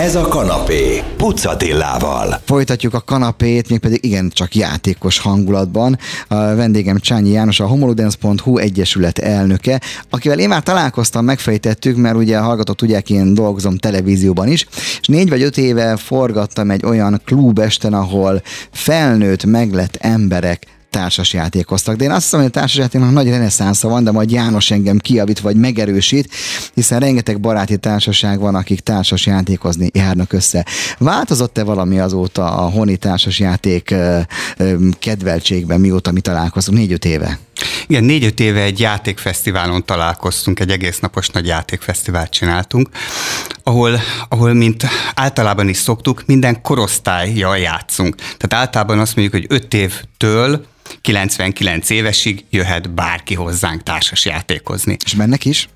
Ez a kanapé, Pucatillával. Folytatjuk a kanapét, mégpedig igen, csak játékos hangulatban. A vendégem Csányi János, a homoludence.hu egyesület elnöke, akivel én már találkoztam, megfejtettük, mert ugye a hallgatók tudják, én dolgozom televízióban is, és négy vagy öt éve forgattam egy olyan klubesten, ahol felnőtt, meglett emberek társasjátékoztak. De én azt hiszem, hogy a társasjátéknak nagy reneszánsza van, de majd János engem kiavít vagy megerősít, hiszen rengeteg baráti társaság van, akik társasjátékozni járnak össze. Változott-e valami azóta a honi társasjáték kedveltségben, mióta mi találkozunk? Négy-öt éve? Igen, négy-öt éve egy játékfesztiválon találkoztunk, egy egész napos nagy játékfesztivált csináltunk, ahol, ahol mint általában is szoktuk, minden korosztályjal játszunk. Tehát általában azt mondjuk, hogy öt évtől 99 évesig jöhet bárki hozzánk társas játékozni. És mennek is?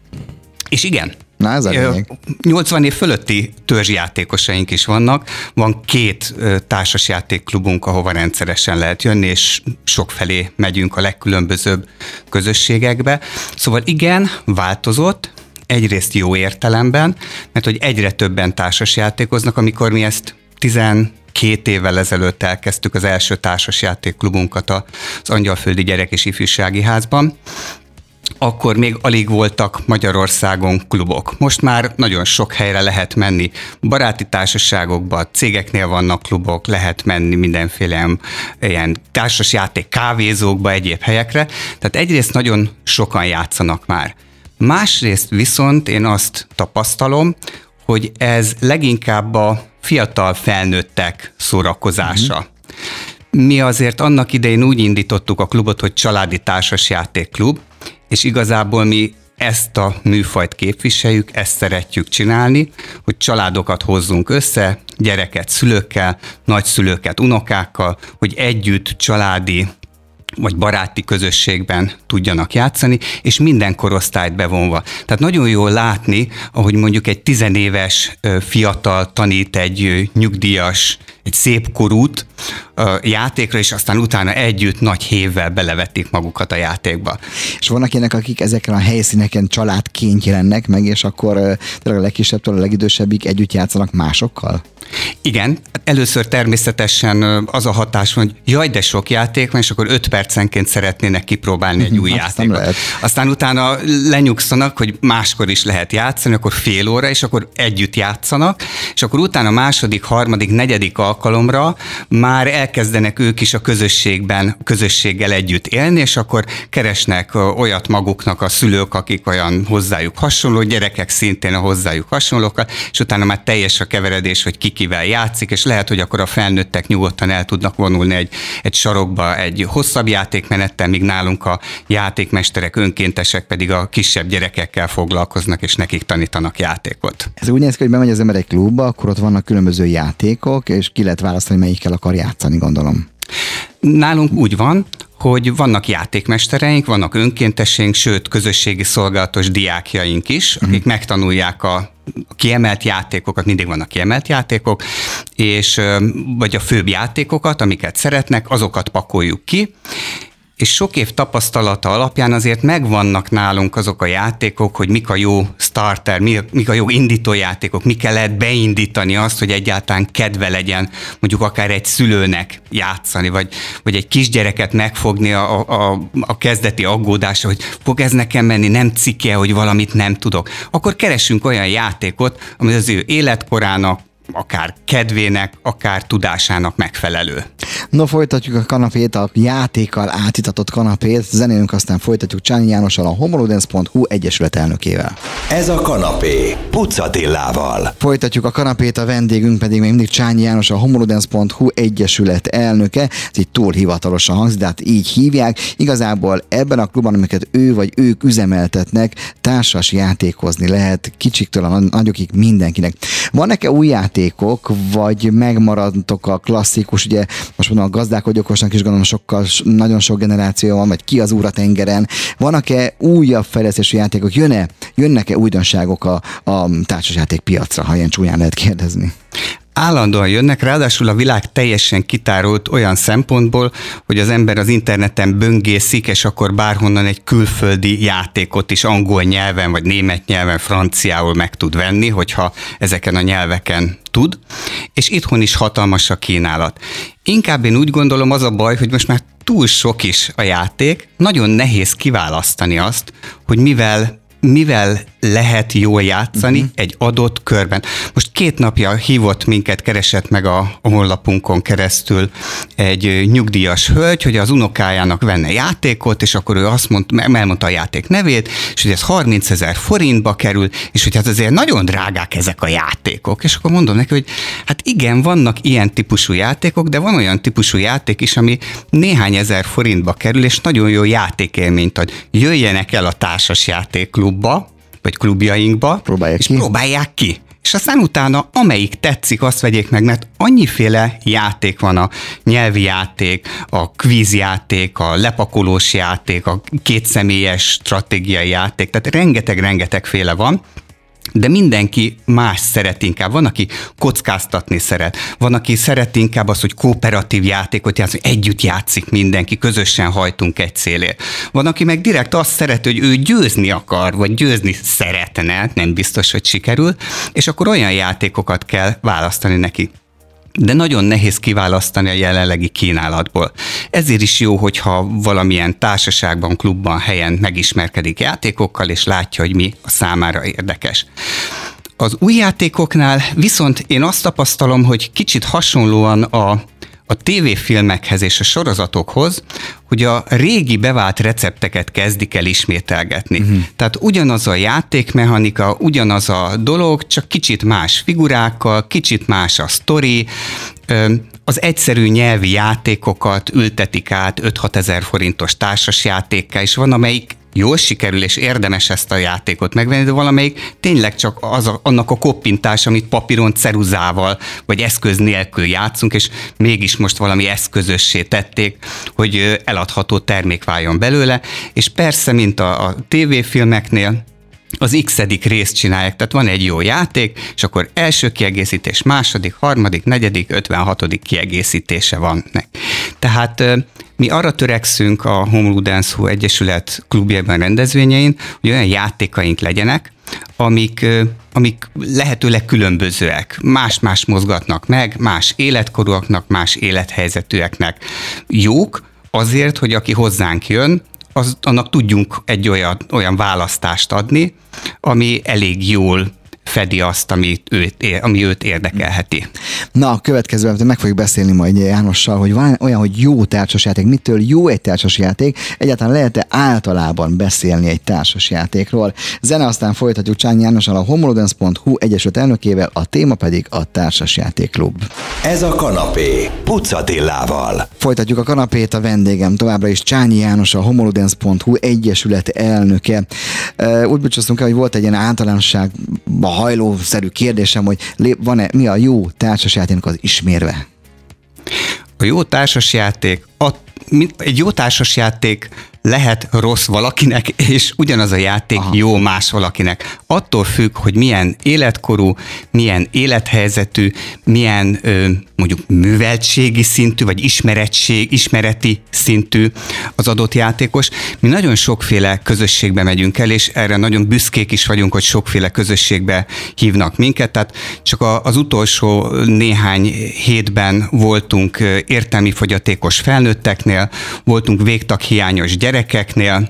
És igen, Na ez a lényeg. 80 év fölötti törzsjátékosaink is vannak. Van két társasjátékklubunk, ahova rendszeresen lehet jönni, és sokfelé megyünk a legkülönbözőbb közösségekbe. Szóval igen, változott, egyrészt jó értelemben, mert hogy egyre többen társasjátékoznak, amikor mi ezt 10 két évvel ezelőtt elkezdtük az első társasjátékklubunkat az Angyalföldi Gyerek és Ifjúsági Házban, akkor még alig voltak Magyarországon klubok. Most már nagyon sok helyre lehet menni. Baráti társaságokba, cégeknél vannak klubok, lehet menni mindenféle ilyen társasjáték kávézókba, egyéb helyekre. Tehát egyrészt nagyon sokan játszanak már. Másrészt viszont én azt tapasztalom, hogy ez leginkább a fiatal felnőttek szórakozása. Mm-hmm. Mi azért annak idején úgy indítottuk a klubot, hogy családi társasjátékklub, és igazából mi ezt a műfajt képviseljük, ezt szeretjük csinálni, hogy családokat hozzunk össze, gyereket szülőkkel, nagyszülőket unokákkal, hogy együtt családi vagy baráti közösségben tudjanak játszani, és minden korosztályt bevonva. Tehát nagyon jól látni, ahogy mondjuk egy tizenéves fiatal tanít egy nyugdíjas, egy szép korút játékra, és aztán utána együtt nagy hévvel belevetik magukat a játékba. És vannak ilyenek, akik ezeken a helyszíneken családként jelennek meg, és akkor tényleg a legkisebbtől a legidősebbik együtt játszanak másokkal? Igen, először természetesen az a hatás, hogy jaj, de sok játék van, és akkor öt percenként szeretnének kipróbálni egy új játékot. Lehet. Aztán utána lenyugszanak, hogy máskor is lehet játszani, akkor fél óra, és akkor együtt játszanak, és akkor utána második, harmadik, negyedik alkalomra már elkezdenek ők is a közösségben, közösséggel együtt élni, és akkor keresnek olyat maguknak a szülők, akik olyan hozzájuk hasonló, gyerekek szintén a hozzájuk hasonlókat, és utána már teljes a keveredés, hogy ki kivel játszik, és lehet, hogy akkor a felnőttek nyugodtan el tudnak vonulni egy, egy sarokba egy hosszabb játékmenettel, míg nálunk a játékmesterek, önkéntesek pedig a kisebb gyerekekkel foglalkoznak, és nekik tanítanak játékot. Ez úgy néz ki, hogy bemegy az ember egy klubba, akkor ott vannak különböző játékok, és ki lehet választani, melyikkel akar játszani, gondolom. Nálunk úgy van, hogy vannak játékmestereink, vannak önkénteseink, sőt közösségi szolgálatos diákjaink is, akik uh-huh. megtanulják a kiemelt játékokat, mindig vannak kiemelt játékok, és vagy a főbb játékokat, amiket szeretnek, azokat pakoljuk ki, és sok év tapasztalata alapján azért megvannak nálunk azok a játékok, hogy mik a jó starter, mik a jó indítójátékok, mikkel lehet beindítani azt, hogy egyáltalán kedve legyen mondjuk akár egy szülőnek játszani, vagy, vagy egy kisgyereket megfogni a, a, a kezdeti aggódása, hogy fog ez nekem menni, nem cikke, hogy valamit nem tudok. Akkor keresünk olyan játékot, ami az ő életkorának, akár kedvének, akár tudásának megfelelő. No, folytatjuk a kanapét, a játékkal átitatott kanapét, zenélünk, aztán folytatjuk Csányi Jánossal, a homolodens.hu egyesület elnökével. Ez a kanapé, Pucatillával. Folytatjuk a kanapét, a vendégünk pedig még mindig Csányi János, a homolodens.hu egyesület elnöke. Ez így túl hivatalosan hangzik, de hát így hívják. Igazából ebben a klubban, amiket ő vagy ők üzemeltetnek, társas játékozni lehet kicsiktől a nagyokig mindenkinek. Van-e új játékok, vagy megmaradtok a klasszikus, ugye most mondom, a gazdálkodj okosnak is gondolom sokkal, nagyon sok generáció van, vagy ki az úra tengeren. Vannak-e újabb fejlesztési játékok? Jön-e, jönnek-e újdonságok a, a társasjáték piacra, ha ilyen csúnyán lehet kérdezni? Állandóan jönnek, ráadásul a világ teljesen kitárult olyan szempontból, hogy az ember az interneten böngészik, és akkor bárhonnan egy külföldi játékot is angol nyelven, vagy német nyelven, franciául meg tud venni, hogyha ezeken a nyelveken tud, és itthon is hatalmas a kínálat. Inkább én úgy gondolom az a baj, hogy most már túl sok is a játék, nagyon nehéz kiválasztani azt, hogy mivel mivel lehet jól játszani uh-huh. egy adott körben. Most két napja hívott minket, keresett meg a, a honlapunkon keresztül egy nyugdíjas hölgy, hogy az unokájának venne játékot, és akkor ő azt mondta, elmondta a játék nevét, és hogy ez 30 ezer forintba kerül, és hogy hát azért nagyon drágák ezek a játékok. És akkor mondom neki, hogy hát igen, vannak ilyen típusú játékok, de van olyan típusú játék is, ami néhány ezer forintba kerül, és nagyon jó játékélményt ad. Jöjjenek el a társas játékklubba, vagy klubjainkba, próbálják és ki. próbálják ki. És aztán utána, amelyik tetszik, azt vegyék meg, mert annyiféle játék van, a nyelvi játék, a kvízjáték, a lepakolós játék, a kétszemélyes stratégiai játék, tehát rengeteg-rengeteg féle van, de mindenki más szeret inkább. Van, aki kockáztatni szeret, van, aki szeret inkább azt, hogy kooperatív játékot játszani, együtt játszik mindenki, közösen hajtunk egy célért. Van, aki meg direkt azt szeret, hogy ő győzni akar, vagy győzni szeretne, nem biztos, hogy sikerül, és akkor olyan játékokat kell választani neki de nagyon nehéz kiválasztani a jelenlegi kínálatból. Ezért is jó, hogyha valamilyen társaságban, klubban, helyen megismerkedik játékokkal, és látja, hogy mi a számára érdekes. Az új játékoknál viszont én azt tapasztalom, hogy kicsit hasonlóan a a tévéfilmekhez és a sorozatokhoz, hogy a régi bevált recepteket kezdik el ismételgetni. Uh-huh. Tehát ugyanaz a játékmechanika, ugyanaz a dolog, csak kicsit más figurákkal, kicsit más a sztori, az egyszerű nyelvi játékokat ültetik át 5-6 ezer forintos társasjátékkel, és van, amelyik jól sikerül, és érdemes ezt a játékot megvenni, de valamelyik tényleg csak az a, annak a koppintás, amit papíron, ceruzával, vagy eszköz nélkül játszunk, és mégis most valami eszközössé tették, hogy eladható termék váljon belőle, és persze, mint a, a tévéfilmeknél, az x részt csinálják, tehát van egy jó játék, és akkor első kiegészítés, második, harmadik, negyedik, ötvenhatodik kiegészítése van. Tehát mi arra törekszünk a Home Ludens Egyesület klubjában rendezvényein, hogy olyan játékaink legyenek, amik, amik lehetőleg különbözőek. Más-más mozgatnak meg, más életkorúaknak, más élethelyzetűeknek jók, azért, hogy aki hozzánk jön, az, annak tudjunk egy olyan, olyan választást adni, ami elég jól fedi azt, ami őt, ami őt érdekelheti. Na, a következőben meg fogjuk beszélni majd Jánossal, hogy van olyan, hogy jó társasjáték, mitől jó egy társasjáték, egyáltalán lehet-e általában beszélni egy társasjátékról. Zene aztán folytatjuk Csányi Jánossal a homolodens.hu egyesült elnökével, a téma pedig a társasjátékklub. Ez a kanapé, Pucatillával. Folytatjuk a kanapét, a vendégem továbbra is Csányi János, a homolodens.hu egyesület elnöke. Úgy búcsúztunk el, hogy volt egy ilyen általánosságban hajlószerű kérdésem, hogy van-e, mi a jó társasjátéknak az ismérve? A jó társasjáték, a, egy jó társasjáték lehet rossz valakinek, és ugyanaz a játék Aha. jó más valakinek. Attól függ, hogy milyen életkorú, milyen élethelyzetű, milyen ö, mondjuk műveltségi szintű, vagy ismeretség, ismereti szintű az adott játékos. Mi nagyon sokféle közösségbe megyünk el, és erre nagyon büszkék is vagyunk, hogy sokféle közösségbe hívnak minket. Tehát csak az utolsó néhány hétben voltunk értelmi fogyatékos felnőtteknél, voltunk végtaghiányos gyerekeknél, gyerekeknél,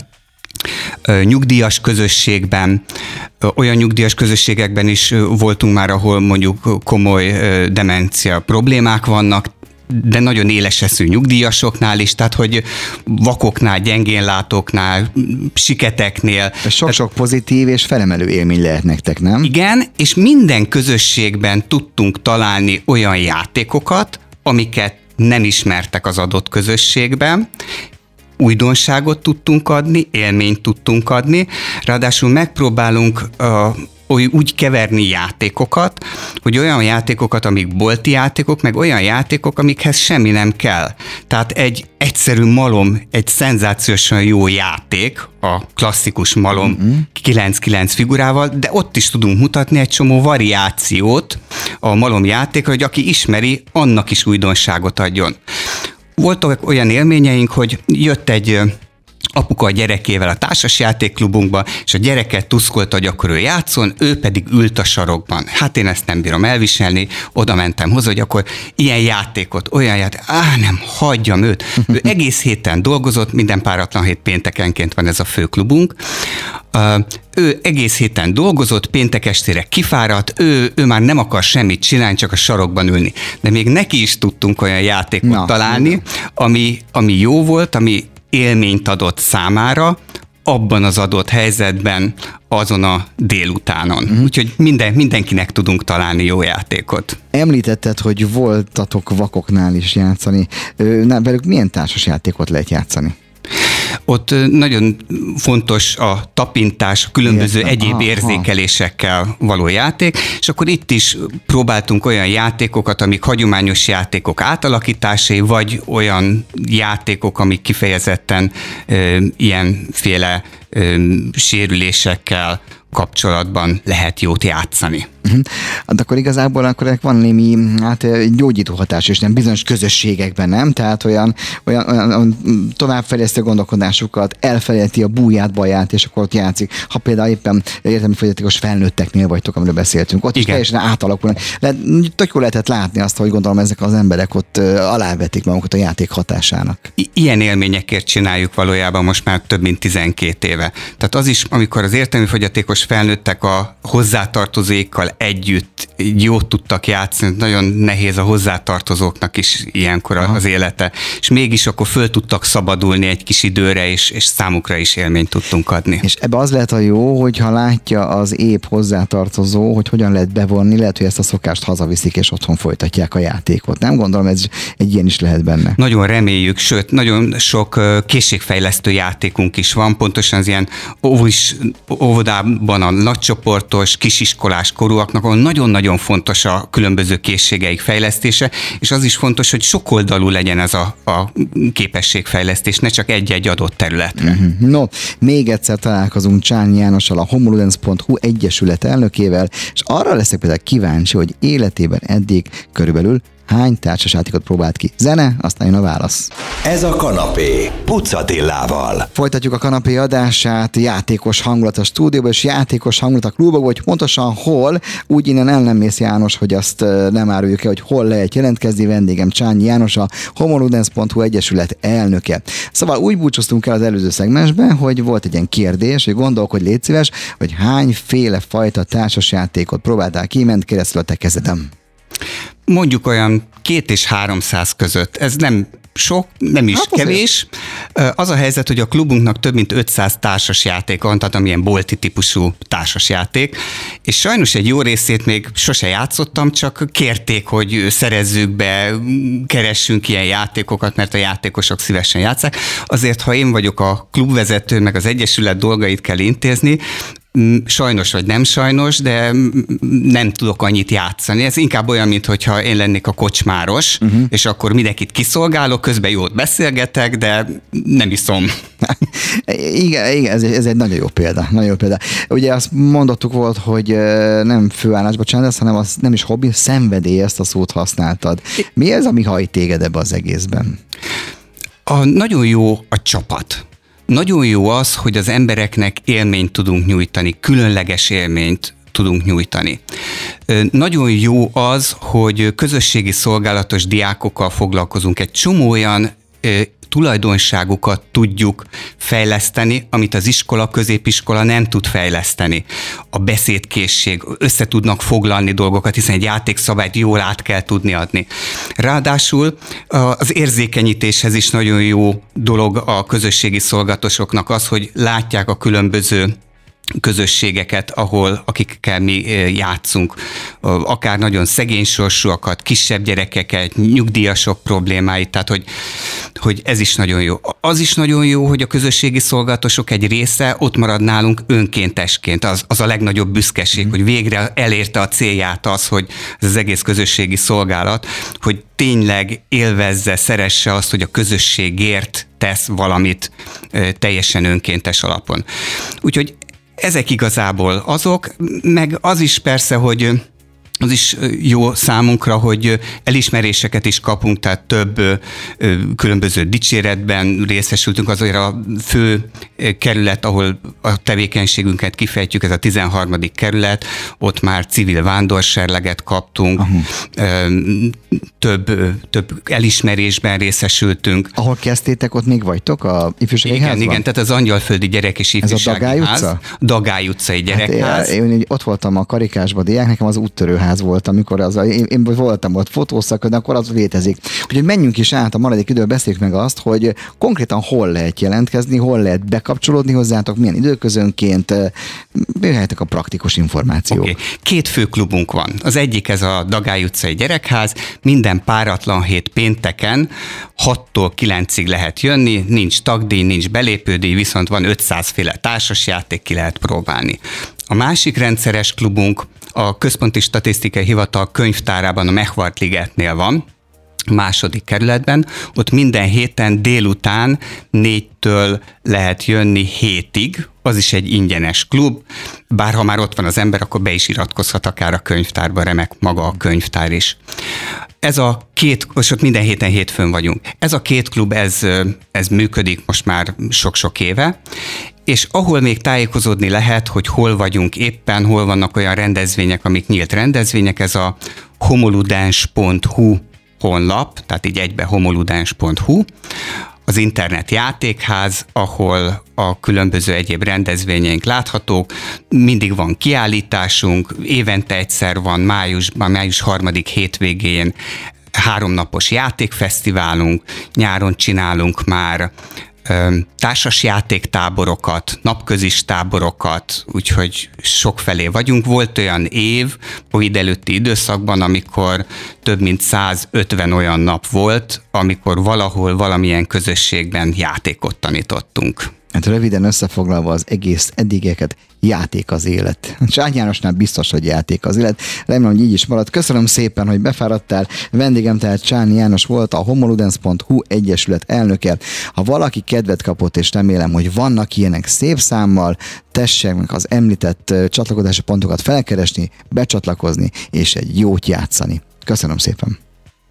nyugdíjas közösségben, olyan nyugdíjas közösségekben is voltunk már, ahol mondjuk komoly demencia problémák vannak, de nagyon éles eszű nyugdíjasoknál is, tehát hogy vakoknál, gyengénlátóknál, siketeknél. Sok-sok pozitív és felemelő élmény lehet nektek, nem? Igen, és minden közösségben tudtunk találni olyan játékokat, amiket nem ismertek az adott közösségben, újdonságot tudtunk adni, élményt tudtunk adni, ráadásul megpróbálunk a úgy keverni játékokat, hogy olyan játékokat, amik bolti játékok, meg olyan játékok, amikhez semmi nem kell. Tehát egy egyszerű malom, egy szenzációsan jó játék, a klasszikus malom uh-huh. 9-9 figurával, de ott is tudunk mutatni egy csomó variációt a malom játékra, hogy aki ismeri, annak is újdonságot adjon. Voltak olyan élményeink, hogy jött egy apuka a gyerekével a társasjátékklubunkba, és a gyereket tuszkolta, hogy akkor ő játszon, ő pedig ült a sarokban. Hát én ezt nem bírom elviselni, oda mentem hozzá, hogy akkor ilyen játékot, olyan játék, á nem, hagyjam őt. Ő egész héten dolgozott, minden páratlan hét péntekenként van ez a főklubunk. Ő egész héten dolgozott, péntek estére kifáradt, ő, ő már nem akar semmit csinálni, csak a sarokban ülni. De még neki is tudtunk olyan játékot Na, találni, ami, ami jó volt, ami élményt adott számára, abban az adott helyzetben, azon a délutánon. Uh-huh. Úgyhogy minden, mindenkinek tudunk találni jó játékot. Említetted, hogy voltatok vakoknál is játszani. Na, velük milyen társas játékot lehet játszani? Ott nagyon fontos a tapintás, a különböző Értem. egyéb aha, érzékelésekkel való játék, és akkor itt is próbáltunk olyan játékokat, amik hagyományos játékok átalakításai, vagy olyan játékok, amik kifejezetten ö, ilyenféle ö, sérülésekkel, kapcsolatban lehet jót játszani. Uh-huh. Hát akkor igazából akkor van némi hát, gyógyító hatás is, nem bizonyos közösségekben, nem? Tehát olyan, olyan, olyan továbbfejlesztő gondolkodásukat, elfelejti a búját, baját, és akkor ott játszik. Ha például éppen értelmi fogyatékos felnőtteknél vagytok, amiről beszéltünk, ott Igen. is teljesen átalakulnak. Lehet, tök jól lehetett látni azt, hogy gondolom ezek az emberek ott alávetik magukat a játék hatásának. I- ilyen élményekért csináljuk valójában most már több mint 12 éve. Tehát az is, amikor az értelmi fogyatékos felnőttek a hozzátartozékkal együtt jót tudtak játszani, nagyon nehéz a hozzátartozóknak is ilyenkor Aha. az élete, és mégis akkor föl tudtak szabadulni egy kis időre, és, és számukra is élményt tudtunk adni. És ebbe az lehet a jó, hogyha látja az épp hozzátartozó, hogy hogyan lehet bevonni, lehet, hogy ezt a szokást hazaviszik, és otthon folytatják a játékot. Nem gondolom, ez egy ilyen is lehet benne. Nagyon reméljük, sőt, nagyon sok készségfejlesztő játékunk is van, pontosan az ilyen óvis, óvodában a nagycsoportos, kisiskolás korúaknak, ahol nagyon-nagyon fontos a különböző készségeik fejlesztése, és az is fontos, hogy sokoldalú legyen ez a, a képességfejlesztés, ne csak egy-egy adott területre. Uh-huh. No, még egyszer találkozunk Csányi Jánossal, a homoludens.hu egyesület elnökével, és arra leszek például kíváncsi, hogy életében eddig körülbelül hány társasjátékot próbált ki? Zene, aztán jön a válasz. Ez a kanapé, Pucatillával. Folytatjuk a kanapé adását, játékos hangulat a stúdióban, és játékos hangulat a klubban, hogy pontosan hol, úgy innen el nem mész János, hogy azt nem áruljuk el, hogy hol lehet jelentkezni, vendégem Csányi János, a homoludens.hu Egyesület elnöke. Szóval úgy búcsúztunk el az előző szegmensben, hogy volt egy ilyen kérdés, hogy gondolkodj, légy szíves, hogy hányféle fajta társasjátékot próbáltál ki, ment keresztül a te kezedem mondjuk olyan két és háromszáz között. Ez nem sok, nem is hát kevés. Azért. Az a helyzet, hogy a klubunknak több mint 500 társas játék van, tehát amilyen bolti típusú társas játék, és sajnos egy jó részét még sose játszottam, csak kérték, hogy szerezzük be, keressünk ilyen játékokat, mert a játékosok szívesen játszák. Azért, ha én vagyok a klubvezető, meg az egyesület dolgait kell intézni, sajnos vagy nem sajnos, de nem tudok annyit játszani. Ez inkább olyan, mintha én lennék a kocsmáros, uh-huh. és akkor mindenkit kiszolgálok, közben jót beszélgetek, de nem iszom. igen, igen ez, ez egy nagyon jó példa. Nagyon jó példa. Ugye azt mondottuk volt, hogy nem főállásba csinálsz, hanem az nem is hobbi, szenvedély, ezt a szót használtad. Mi ez, ami hajt téged ebbe az egészben? A, nagyon jó a csapat. Nagyon jó az, hogy az embereknek élményt tudunk nyújtani, különleges élményt tudunk nyújtani. Nagyon jó az, hogy közösségi szolgálatos diákokkal foglalkozunk. Egy csomó olyan tulajdonságukat tudjuk fejleszteni, amit az iskola, középiskola nem tud fejleszteni. A beszédkészség, össze tudnak foglalni dolgokat, hiszen egy játékszabályt jól át kell tudni adni. Ráadásul az érzékenyítéshez is nagyon jó dolog a közösségi szolgatosoknak az, hogy látják a különböző közösségeket, ahol akikkel mi játszunk, akár nagyon szegény sorsúakat, kisebb gyerekeket, nyugdíjasok problémáit, tehát hogy, hogy ez is nagyon jó. Az is nagyon jó, hogy a közösségi szolgálatosok egy része ott marad nálunk önkéntesként. Az, az a legnagyobb büszkeség, mm. hogy végre elérte a célját az, hogy ez az egész közösségi szolgálat, hogy tényleg élvezze, szeresse azt, hogy a közösségért tesz valamit teljesen önkéntes alapon. Úgyhogy ezek igazából azok, meg az is persze, hogy az is jó számunkra, hogy elismeréseket is kapunk, tehát több különböző dicséretben részesültünk, azért a fő kerület, ahol a tevékenységünket kifejtjük, ez a 13. kerület, ott már civil vándorserleget kaptunk, Aha. több, több elismerésben részesültünk. Ahol kezdtétek, ott még vagytok a ifjúsági Igen, házban? igen, tehát az Angyalföldi Gyerek és Ifjúsági Ez a Dagály utca? Dagály utcai gyerekház. Hát én, én, ott voltam a karikásba diák, nekem az úttörő ház volt, amikor az, én, én voltam ott fotószak, de akkor az létezik. Úgyhogy menjünk is át a maradék időben, beszéljük meg azt, hogy konkrétan hol lehet jelentkezni, hol lehet bekapcsolódni hozzátok, milyen időközönként, jöhetnek a praktikus információk. Okay. Két fő klubunk van. Az egyik ez a Dagály utcai gyerekház, minden páratlan hét pénteken 6-tól 9-ig lehet jönni, nincs tagdíj, nincs belépődíj, viszont van 500 féle társasjáték, ki lehet próbálni. A másik rendszeres klubunk a Központi Statisztikai Hivatal könyvtárában a Mechvart Ligetnél van, második kerületben, ott minden héten délután négytől lehet jönni hétig, az is egy ingyenes klub, bár ha már ott van az ember, akkor be is iratkozhat akár a könyvtárba, remek maga a könyvtár is. Ez a két, most ott minden héten hétfőn vagyunk. Ez a két klub, ez, ez működik most már sok-sok éve, és ahol még tájékozódni lehet, hogy hol vagyunk éppen, hol vannak olyan rendezvények, amik nyílt rendezvények, ez a homoludens.hu honlap, tehát így egybe homoludens.hu, az internet játékház, ahol a különböző egyéb rendezvényeink láthatók, mindig van kiállításunk, évente egyszer van májusban, május harmadik hétvégén háromnapos játékfesztiválunk, nyáron csinálunk már társas játéktáborokat, napközis táborokat, úgyhogy sokfelé vagyunk. Volt olyan év, Covid előtti időszakban, amikor több mint 150 olyan nap volt, amikor valahol valamilyen közösségben játékot tanítottunk. Hát röviden összefoglalva az egész eddigeket, játék az élet. Csány Jánosnál biztos, hogy játék az élet. Remélem, hogy így is marad. Köszönöm szépen, hogy befáradtál. Vendégem tehát Csányi János volt, a homoludens.hu egyesület elnöke. Ha valaki kedvet kapott, és remélem, hogy vannak ilyenek szép számmal, tessék meg az említett csatlakozási pontokat felkeresni, becsatlakozni, és egy jót játszani. Köszönöm szépen!